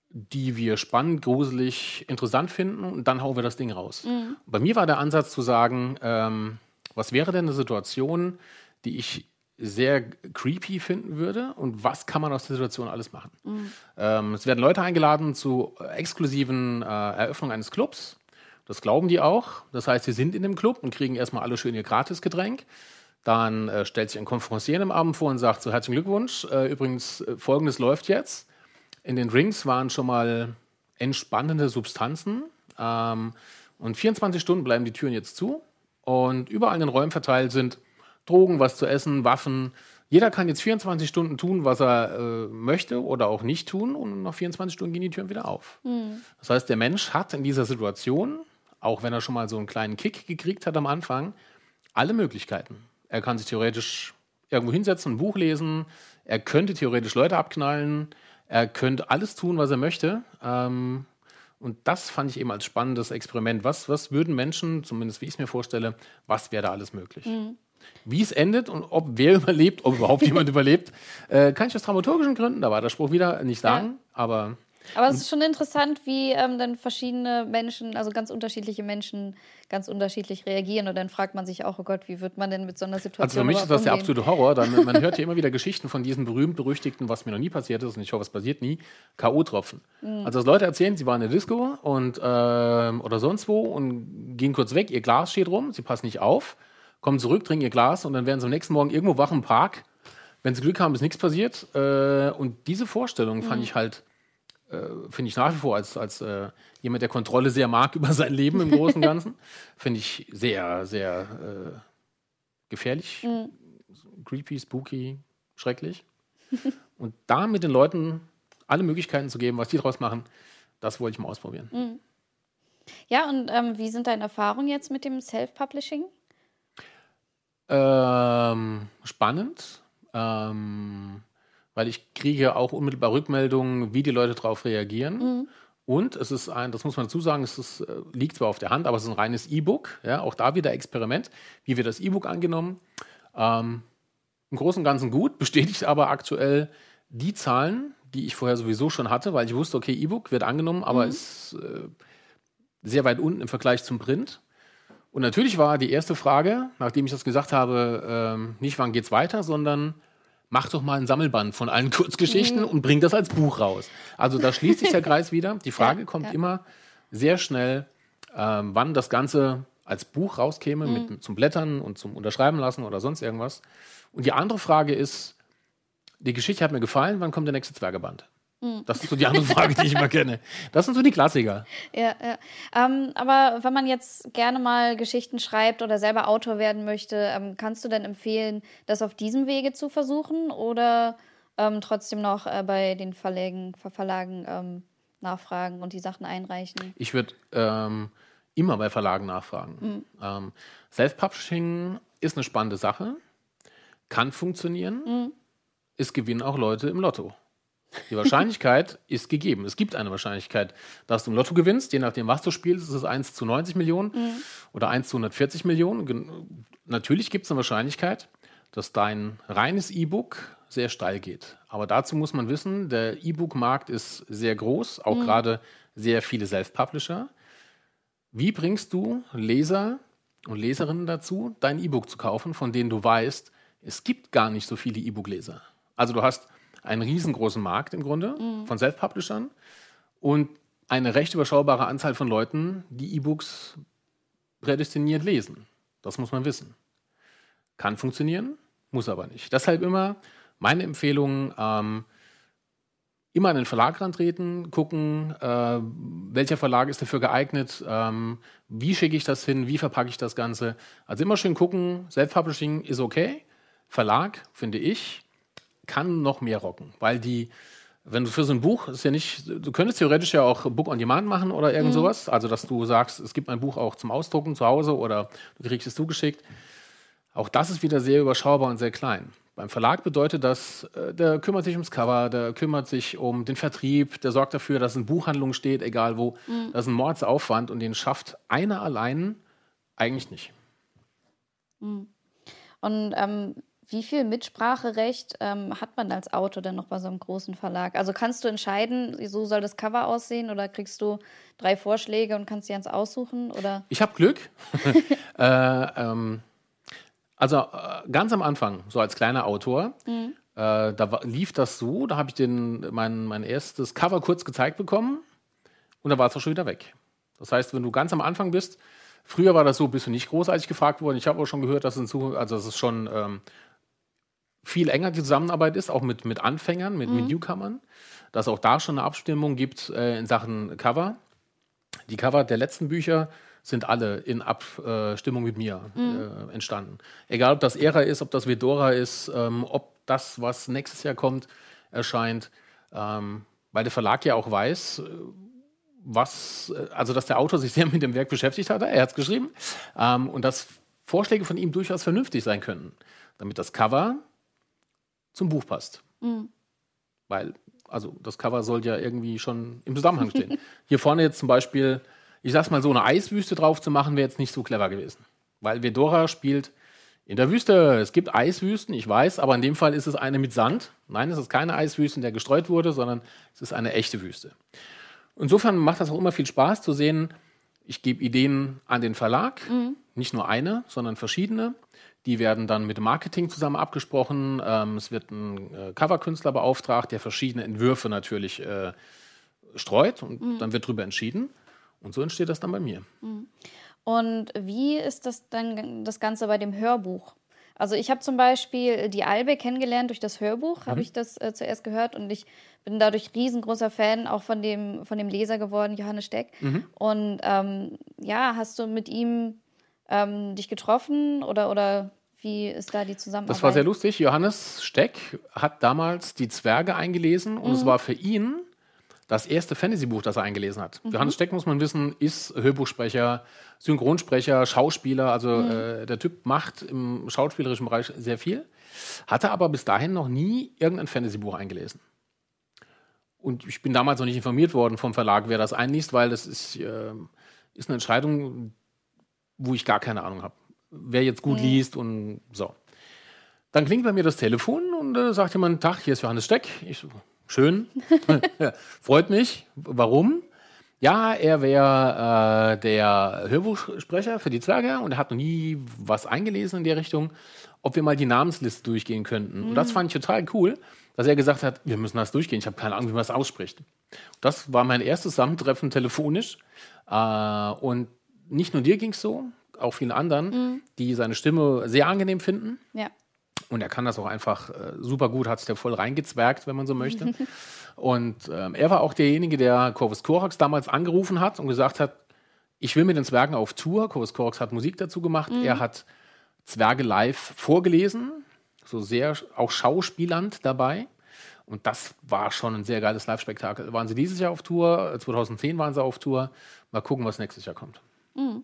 die wir spannend, gruselig, interessant finden und dann hauen wir das Ding raus. Mhm. Bei mir war der Ansatz zu sagen, ähm, was wäre denn eine Situation, die ich sehr creepy finden würde und was kann man aus der Situation alles machen. Mhm. Ähm, es werden Leute eingeladen zu exklusiven äh, Eröffnungen eines Clubs. Das glauben die auch. Das heißt, sie sind in dem Club und kriegen erstmal alle schön ihr Gratisgetränk. Dann äh, stellt sich ein Konferencier am Abend vor und sagt so, herzlichen Glückwunsch. Äh, übrigens, äh, folgendes läuft jetzt. In den Drinks waren schon mal entspannende Substanzen. Ähm, und 24 Stunden bleiben die Türen jetzt zu. Und überall in den Räumen verteilt sind Drogen, was zu essen, Waffen. Jeder kann jetzt 24 Stunden tun, was er äh, möchte oder auch nicht tun. Und nach 24 Stunden gehen die Türen wieder auf. Mhm. Das heißt, der Mensch hat in dieser Situation, auch wenn er schon mal so einen kleinen Kick gekriegt hat am Anfang, alle Möglichkeiten. Er kann sich theoretisch irgendwo hinsetzen, ein Buch lesen. Er könnte theoretisch Leute abknallen. Er könnte alles tun, was er möchte. Ähm, und das fand ich eben als spannendes Experiment. Was, was würden Menschen, zumindest wie ich es mir vorstelle, was wäre da alles möglich? Mhm. Wie es endet und ob wer [laughs] überlebt, ob überhaupt jemand überlebt, äh, kann ich aus dramaturgischen Gründen, da war der Spruch wieder, nicht sagen. Ja. Aber aber es ist schon interessant, wie ähm, dann verschiedene Menschen, also ganz unterschiedliche Menschen, ganz unterschiedlich reagieren. Und dann fragt man sich auch, oh Gott, wie wird man denn mit so einer Situation Also für mich ist das der absolute Horror. Dann, man hört ja [laughs] immer wieder Geschichten von diesen berühmt-berüchtigten, was mir noch nie passiert ist, und ich hoffe, es passiert nie, K.O.-Tropfen. Mhm. Also dass Leute erzählen, sie waren in der Disco und, äh, oder sonst wo und gehen kurz weg, ihr Glas steht rum, sie passen nicht auf, kommen zurück, trinken ihr Glas und dann werden sie am nächsten Morgen irgendwo wach im Park. Wenn sie Glück haben, ist nichts passiert. Äh, und diese Vorstellung fand mhm. ich halt äh, finde ich nach wie vor als, als äh, jemand, der Kontrolle sehr mag [laughs] über sein Leben im Großen und Ganzen, finde ich sehr, sehr äh, gefährlich, mhm. creepy, spooky, schrecklich. [laughs] und da mit den Leuten alle Möglichkeiten zu geben, was die draus machen, das wollte ich mal ausprobieren. Mhm. Ja, und ähm, wie sind deine Erfahrungen jetzt mit dem Self-Publishing? Ähm, spannend. Ähm, weil ich kriege auch unmittelbar Rückmeldungen, wie die Leute darauf reagieren. Mhm. Und es ist ein, das muss man dazu sagen, es ist, äh, liegt zwar auf der Hand, aber es ist ein reines E-Book. Ja, auch da wieder Experiment. Wie wird das E-Book angenommen? Ähm, Im Großen und Ganzen gut, [laughs] bestätigt aber aktuell die Zahlen, die ich vorher sowieso schon hatte, weil ich wusste, okay, E-Book wird angenommen, aber mhm. ist äh, sehr weit unten im Vergleich zum Print. Und natürlich war die erste Frage, nachdem ich das gesagt habe, äh, nicht wann geht's weiter, sondern mach doch mal ein Sammelband von allen [laughs] Kurzgeschichten mhm. und bring das als Buch raus. Also da schließt sich der [laughs] Kreis wieder. Die Frage ja, kommt ja. immer sehr schnell, ähm, wann das Ganze als Buch rauskäme, mhm. mit, zum Blättern und zum Unterschreiben lassen oder sonst irgendwas. Und die andere Frage ist, die Geschichte hat mir gefallen, wann kommt der nächste Zwergeband? Hm. Das ist so die andere Frage, die ich immer kenne. Das sind so die Klassiker. Ja, ja. Ähm, aber wenn man jetzt gerne mal Geschichten schreibt oder selber Autor werden möchte, ähm, kannst du denn empfehlen, das auf diesem Wege zu versuchen oder ähm, trotzdem noch äh, bei den Verlagen, Verlagen ähm, nachfragen und die Sachen einreichen? Ich würde ähm, immer bei Verlagen nachfragen. Mhm. Self-Publishing ist eine spannende Sache, kann funktionieren. Mhm. Es gewinnen auch Leute im Lotto. Die Wahrscheinlichkeit [laughs] ist gegeben. Es gibt eine Wahrscheinlichkeit, dass du im Lotto gewinnst. Je nachdem, was du spielst, ist es 1 zu 90 Millionen mhm. oder 1 zu 140 Millionen. Natürlich gibt es eine Wahrscheinlichkeit, dass dein reines E-Book sehr steil geht. Aber dazu muss man wissen, der E-Book-Markt ist sehr groß, auch mhm. gerade sehr viele Self-Publisher. Wie bringst du Leser und Leserinnen dazu, dein E-Book zu kaufen, von denen du weißt, es gibt gar nicht so viele E-Book-Leser? Also du hast einen riesengroßen Markt im Grunde mhm. von Self-Publishern und eine recht überschaubare Anzahl von Leuten, die E-Books prädestiniert lesen. Das muss man wissen. Kann funktionieren, muss aber nicht. Deshalb immer meine Empfehlung, ähm, immer an den Verlag rantreten, gucken, äh, welcher Verlag ist dafür geeignet, ähm, wie schicke ich das hin, wie verpacke ich das Ganze. Also immer schön gucken, Self-Publishing ist okay. Verlag, finde ich, kann noch mehr rocken, weil die, wenn du für so ein Buch, ist ja nicht, du könntest theoretisch ja auch Book on Demand machen oder irgend mhm. sowas, also dass du sagst, es gibt ein Buch auch zum Ausdrucken zu Hause oder du kriegst es zugeschickt. Auch das ist wieder sehr überschaubar und sehr klein. Beim Verlag bedeutet das, äh, der kümmert sich ums Cover, der kümmert sich um den Vertrieb, der sorgt dafür, dass eine Buchhandlung steht, egal wo. Mhm. Das ist ein Mordsaufwand und den schafft einer allein eigentlich nicht. Mhm. Und ähm, wie viel Mitspracherecht ähm, hat man als Autor denn noch bei so einem großen Verlag? Also kannst du entscheiden, so soll das Cover aussehen oder kriegst du drei Vorschläge und kannst dir eins aussuchen? Oder? Ich habe Glück. [laughs] äh, ähm, Also äh, ganz am Anfang, so als kleiner Autor, mhm. äh, da lief das so, da habe ich den, mein, mein erstes Cover kurz gezeigt bekommen und da war es auch schon wieder weg. Das heißt, wenn du ganz am Anfang bist, früher war das so, bist du nicht großartig gefragt worden. Ich habe auch schon gehört, dass es, also dass es schon ähm, viel enger die Zusammenarbeit ist, auch mit, mit Anfängern, mit, mhm. mit Newcomern, dass auch da schon eine Abstimmung gibt äh, in Sachen Cover. Die Cover der letzten Bücher sind alle in Abstimmung mit mir mhm. äh, entstanden. Egal, ob das Ära ist, ob das Vedora ist, ähm, ob das, was nächstes Jahr kommt, erscheint. Ähm, weil der Verlag ja auch weiß, äh, was, äh, also dass der Autor sich [laughs] sehr mit dem Werk beschäftigt hat, er hat es geschrieben, ähm, und dass Vorschläge von ihm durchaus vernünftig sein können, damit das Cover zum Buch passt. Mhm. Weil, also das Cover soll ja irgendwie schon im Zusammenhang stehen. [laughs] Hier vorne jetzt zum Beispiel ich sag's mal so, eine Eiswüste drauf zu machen, wäre jetzt nicht so clever gewesen. Weil Vedora spielt in der Wüste. Es gibt Eiswüsten, ich weiß, aber in dem Fall ist es eine mit Sand. Nein, es ist keine Eiswüste, in der gestreut wurde, sondern es ist eine echte Wüste. Insofern macht das auch immer viel Spaß zu sehen, ich gebe Ideen an den Verlag, mhm. nicht nur eine, sondern verschiedene. Die werden dann mit Marketing zusammen abgesprochen. Ähm, es wird ein äh, Coverkünstler beauftragt, der verschiedene Entwürfe natürlich äh, streut und mhm. dann wird darüber entschieden. Und so entsteht das dann bei mir. Mhm. Und wie ist das dann das Ganze bei dem Hörbuch? Also ich habe zum Beispiel die Albe kennengelernt durch das Hörbuch, habe mhm. ich das äh, zuerst gehört und ich bin dadurch riesengroßer Fan auch von dem, von dem Leser geworden, Johannes Steck. Mhm. Und ähm, ja, hast du mit ihm ähm, dich getroffen oder, oder wie ist da die Zusammenarbeit? Das war sehr lustig. Johannes Steck hat damals die Zwerge eingelesen und mhm. es war für ihn das erste Fantasy-Buch, das er eingelesen hat. Mhm. Johannes Steck, muss man wissen, ist Hörbuchsprecher, Synchronsprecher, Schauspieler. Also mhm. äh, der Typ macht im schauspielerischen Bereich sehr viel. Hatte aber bis dahin noch nie irgendein Fantasy-Buch eingelesen. Und ich bin damals noch nicht informiert worden vom Verlag, wer das einliest, weil das ist, äh, ist eine Entscheidung, wo ich gar keine Ahnung habe. Wer jetzt gut mhm. liest und so. Dann klingt bei mir das Telefon und äh, sagt jemand, Tag, hier ist Johannes Steck. Ich so, Schön. [laughs] [laughs] Freut mich. Warum? Ja, er wäre äh, der Hörbuchsprecher für die Zwerge und er hat noch nie was eingelesen in der Richtung, ob wir mal die Namensliste durchgehen könnten. Mhm. Und das mhm. fand ich total cool, dass er gesagt hat, wir müssen das durchgehen. Ich habe keine Ahnung, wie man das ausspricht. Das war mein erstes Sammentreffen telefonisch. Äh, und nicht nur dir ging es so, auch vielen anderen, mhm. die seine Stimme sehr angenehm finden. Ja. Und er kann das auch einfach äh, super gut, hat es ja voll reingezwergt, wenn man so möchte. [laughs] und ähm, er war auch derjenige, der Corvus Corax damals angerufen hat und gesagt hat, ich will mit den Zwergen auf Tour. Corvus Corax hat Musik dazu gemacht. Mhm. Er hat Zwerge live vorgelesen, so sehr auch schauspielernd dabei. Und das war schon ein sehr geiles Live-Spektakel. Waren sie dieses Jahr auf Tour? 2010 waren sie auf Tour. Mal gucken, was nächstes Jahr kommt. Mhm.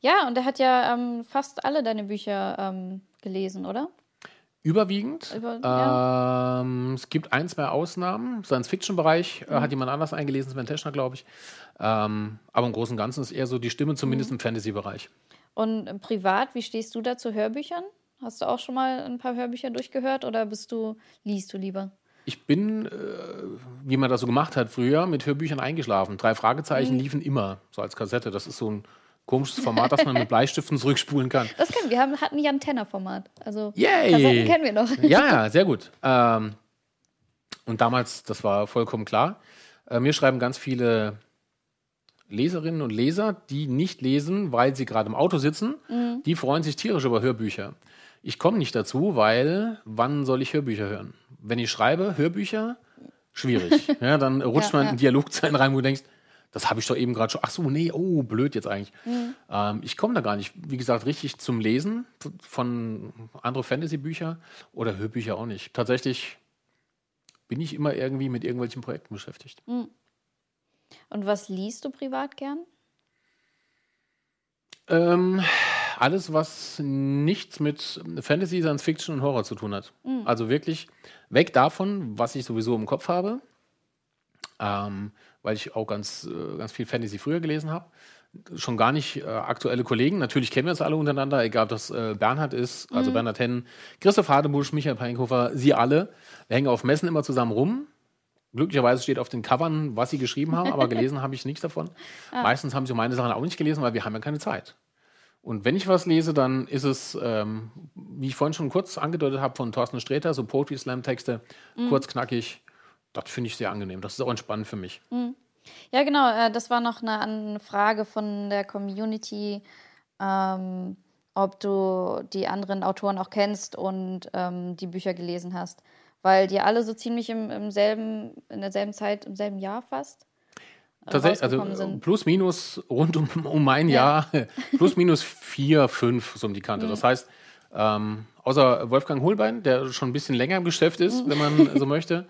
Ja, und er hat ja ähm, fast alle deine Bücher ähm, gelesen, oder? Überwiegend. Über, ja. ähm, es gibt ein, zwei Ausnahmen. Science-Fiction-Bereich äh, mhm. hat jemand anders eingelesen, Sven Teschner, glaube ich. Ähm, aber im Großen und Ganzen ist eher so die Stimme, zumindest mhm. im Fantasy-Bereich. Und äh, privat, wie stehst du da zu Hörbüchern? Hast du auch schon mal ein paar Hörbücher durchgehört oder bist du, liest du lieber? Ich bin, äh, wie man das so gemacht hat früher, mit Hörbüchern eingeschlafen. Drei Fragezeichen mhm. liefen immer, so als Kassette. Das ist so ein komisches Format, das man mit Bleistiften [laughs] zurückspulen kann. Das kennen wir. Wir hatten ja ein Tenor-Format. Also Yay. Kassetten kennen wir noch. [laughs] Ja, ja, sehr gut. Ähm, und damals, das war vollkommen klar. Äh, mir schreiben ganz viele Leserinnen und Leser, die nicht lesen, weil sie gerade im Auto sitzen. Mhm. Die freuen sich tierisch über Hörbücher. Ich komme nicht dazu, weil wann soll ich Hörbücher hören? Wenn ich schreibe, Hörbücher, schwierig. [laughs] ja, dann rutscht ja, man ja. in Dialogzeilen rein, wo du denkst, das habe ich doch eben gerade schon. Ach so, nee, oh, blöd jetzt eigentlich. Mhm. Ähm, ich komme da gar nicht, wie gesagt, richtig zum Lesen von anderen Fantasy-Bücher oder Hörbücher auch nicht. Tatsächlich bin ich immer irgendwie mit irgendwelchen Projekten beschäftigt. Mhm. Und was liest du privat gern? Ähm, alles, was nichts mit Fantasy, Science Fiction und Horror zu tun hat. Mhm. Also wirklich weg davon, was ich sowieso im Kopf habe. Ähm, weil ich auch ganz, äh, ganz viel Fantasy früher gelesen habe. Schon gar nicht äh, aktuelle Kollegen. Natürlich kennen wir uns alle untereinander, egal ob das äh, Bernhard ist, also mhm. Bernhard Hennen, Christoph Hadebusch, Michael Peinkofer, sie alle. Wir hängen auf Messen immer zusammen rum. Glücklicherweise steht auf den Covern, was sie geschrieben haben, aber gelesen habe ich nichts davon. [laughs] Ah. Meistens haben sie meine Sachen auch nicht gelesen, weil wir haben ja keine Zeit. Und wenn ich was lese, dann ist es, ähm, wie ich vorhin schon kurz angedeutet habe, von Thorsten Sträter, so Poetry Slam Texte, mhm. kurz, knackig. Das finde ich sehr angenehm. Das ist auch entspannend für mich. Mhm. Ja, genau. Äh, das war noch eine, eine, Frage von der Community, ähm, ob du die anderen Autoren auch kennst und ähm, die Bücher gelesen hast. Weil die alle so ziemlich im, im selben, in derselben Zeit, im selben Jahr fast Tatsächlich, also sind. plus minus rund um, um ein ja. Jahr, [laughs] plus minus vier, fünf, so um die Kante. Mhm. Das heißt, ähm, außer Wolfgang Holbein, der schon ein bisschen länger im Geschäft ist, mhm. wenn man [laughs] so möchte,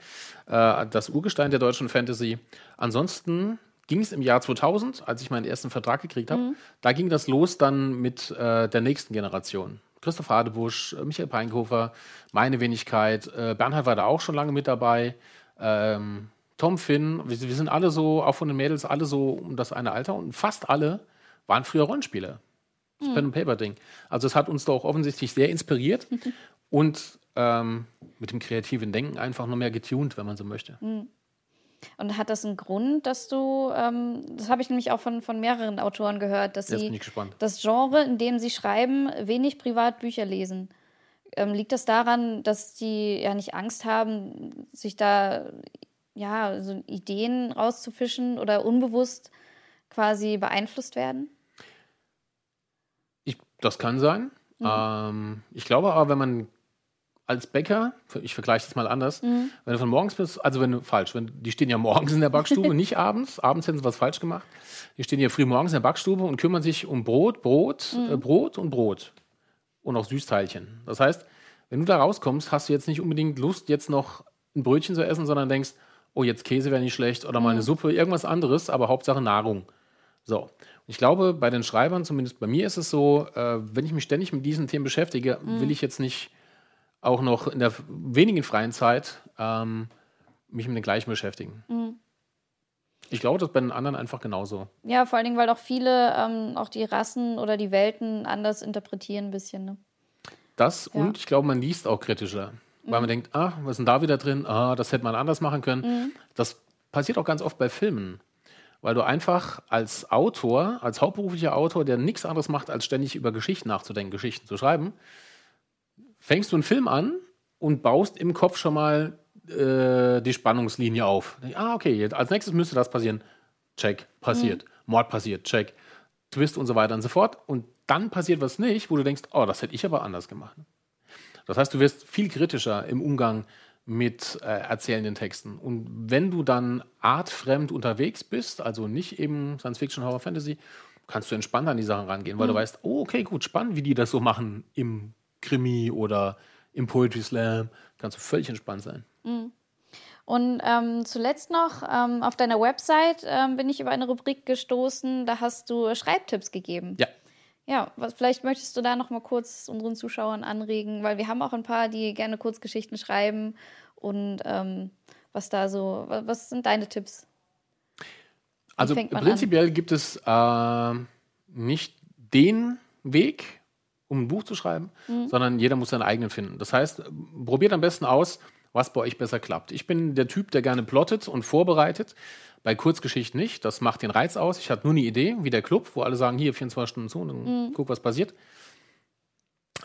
äh, das Urgestein der deutschen Fantasy. Ansonsten ging es im Jahr 2000, als ich meinen ersten Vertrag gekriegt habe, mhm. da ging das los dann mit äh, der nächsten Generation. Christoph Hadebusch, Michael Peinkofer, meine Wenigkeit, äh, Bernhard war da auch schon lange mit dabei. Ähm, Tom Finn, wir, wir, sind alle so, auch von den Mädels, alle so um das eine Alter und fast alle waren früher Rollenspieler. Das hm. Pen and Paper Ding. Also es hat uns doch offensichtlich sehr inspiriert [laughs] und ähm, mit dem kreativen Denken einfach noch mehr getuned, wenn man so möchte. Hm. Und hat das einen Grund, dass du, ähm, das habe ich nämlich auch von, von mehreren Autoren gehört, dass sie das Genre, in dem sie schreiben, wenig Privatbücher lesen. Ähm, liegt das daran, dass die ja nicht Angst haben, sich da ja, so Ideen rauszufischen oder unbewusst quasi beeinflusst werden? Ich, das kann sein. Mhm. Ähm, ich glaube aber, wenn man als Bäcker, ich vergleiche das mal anders, mhm. wenn du von morgens bis, also wenn du falsch, wenn die stehen ja morgens in der Backstube, [laughs] nicht abends, abends hätten sie was falsch gemacht. Die stehen ja früh morgens in der Backstube und kümmern sich um Brot, Brot, mhm. äh, Brot und Brot und auch Süßteilchen. Das heißt, wenn du da rauskommst, hast du jetzt nicht unbedingt Lust, jetzt noch ein Brötchen zu essen, sondern denkst, oh, jetzt Käse wäre nicht schlecht oder mal eine mhm. Suppe, irgendwas anderes, aber Hauptsache Nahrung. So. Und ich glaube, bei den Schreibern, zumindest bei mir ist es so, äh, wenn ich mich ständig mit diesen Themen beschäftige, mhm. will ich jetzt nicht auch noch in der wenigen freien Zeit ähm, mich mit den gleichen beschäftigen. Mhm. Ich glaube, das ist bei den anderen einfach genauso. Ja, vor allen Dingen, weil auch viele ähm, auch die Rassen oder die Welten anders interpretieren ein bisschen. Ne? Das ja. und ich glaube, man liest auch kritischer weil man denkt, ah, was ist denn da wieder drin? Ah, das hätte man anders machen können. Mhm. Das passiert auch ganz oft bei Filmen, weil du einfach als Autor, als hauptberuflicher Autor, der nichts anderes macht, als ständig über Geschichten nachzudenken, Geschichten zu schreiben, fängst du einen Film an und baust im Kopf schon mal äh, die Spannungslinie auf. Ah, okay, als nächstes müsste das passieren. Check, passiert. Mhm. Mord passiert, check. Twist und so weiter und so fort. Und dann passiert was nicht, wo du denkst, oh, das hätte ich aber anders gemacht. Das heißt, du wirst viel kritischer im Umgang mit äh, erzählenden Texten. Und wenn du dann artfremd unterwegs bist, also nicht eben Science Fiction, Horror, Fantasy, kannst du entspannt an die Sachen rangehen, weil mhm. du weißt, oh, okay, gut, spannend, wie die das so machen im Krimi oder im Poetry Slam. Kannst du völlig entspannt sein. Mhm. Und ähm, zuletzt noch, ähm, auf deiner Website ähm, bin ich über eine Rubrik gestoßen, da hast du Schreibtipps gegeben. Ja. Ja, was, vielleicht möchtest du da noch mal kurz unseren Zuschauern anregen, weil wir haben auch ein paar, die gerne Kurzgeschichten schreiben und ähm, was da so, was, sind deine Tipps? Wie also prinzipiell an? gibt es äh, nicht den Weg, um ein Buch zu schreiben, mhm. sondern jeder muss seinen eigenen finden. Das heißt, probiert am besten aus, was bei euch besser klappt. Ich bin der Typ, der gerne plottet und vorbereitet. Bei Kurzgeschichten nicht. Das macht den Reiz aus. Ich hatte nur eine Idee, wie der Club, wo alle sagen, hier 24 Stunden zu und dann mhm. guck, was passiert.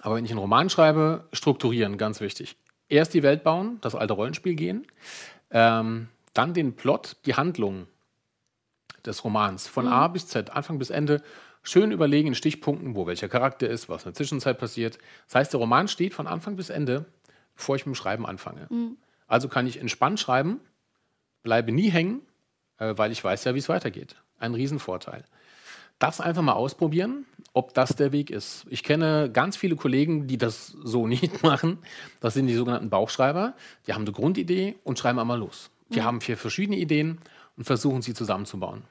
Aber wenn ich einen Roman schreibe, strukturieren, ganz wichtig. Erst die Welt bauen, das alte Rollenspiel gehen, ähm, dann den Plot, die Handlung des Romans von mhm. A bis Z, Anfang bis Ende, schön überlegen in Stichpunkten, wo welcher Charakter ist, was in der Zwischenzeit passiert. Das heißt, der Roman steht von Anfang bis Ende, bevor ich mit dem Schreiben anfange. Mhm. Also kann ich entspannt schreiben, bleibe nie hängen, weil ich weiß ja, wie es weitergeht. Ein Riesenvorteil. Das einfach mal ausprobieren, ob das der Weg ist. Ich kenne ganz viele Kollegen, die das so [laughs] nicht machen. Das sind die sogenannten Bauchschreiber. Die haben eine Grundidee und schreiben einmal los. Die mhm. haben vier verschiedene Ideen und versuchen sie zusammenzubauen.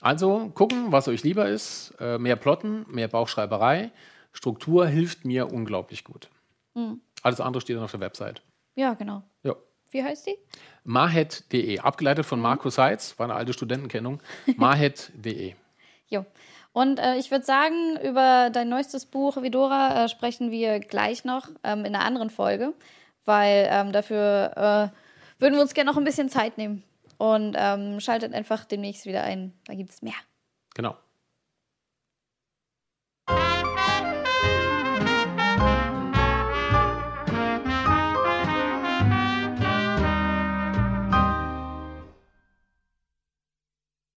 Also gucken, was euch lieber ist. Äh, mehr Plotten, mehr Bauchschreiberei. Struktur hilft mir unglaublich gut. Mhm. Alles andere steht dann auf der Website. Ja, genau. Ja. Wie heißt die? Mahet.de, abgeleitet von Markus Heitz, war eine alte Studentenkennung. [laughs] Mahet.de. jo. Und äh, ich würde sagen, über dein neuestes Buch Vidora äh, sprechen wir gleich noch ähm, in einer anderen Folge, weil ähm, dafür äh, würden wir uns gerne noch ein bisschen Zeit nehmen. Und ähm, schaltet einfach demnächst wieder ein. Da gibt es mehr. Genau.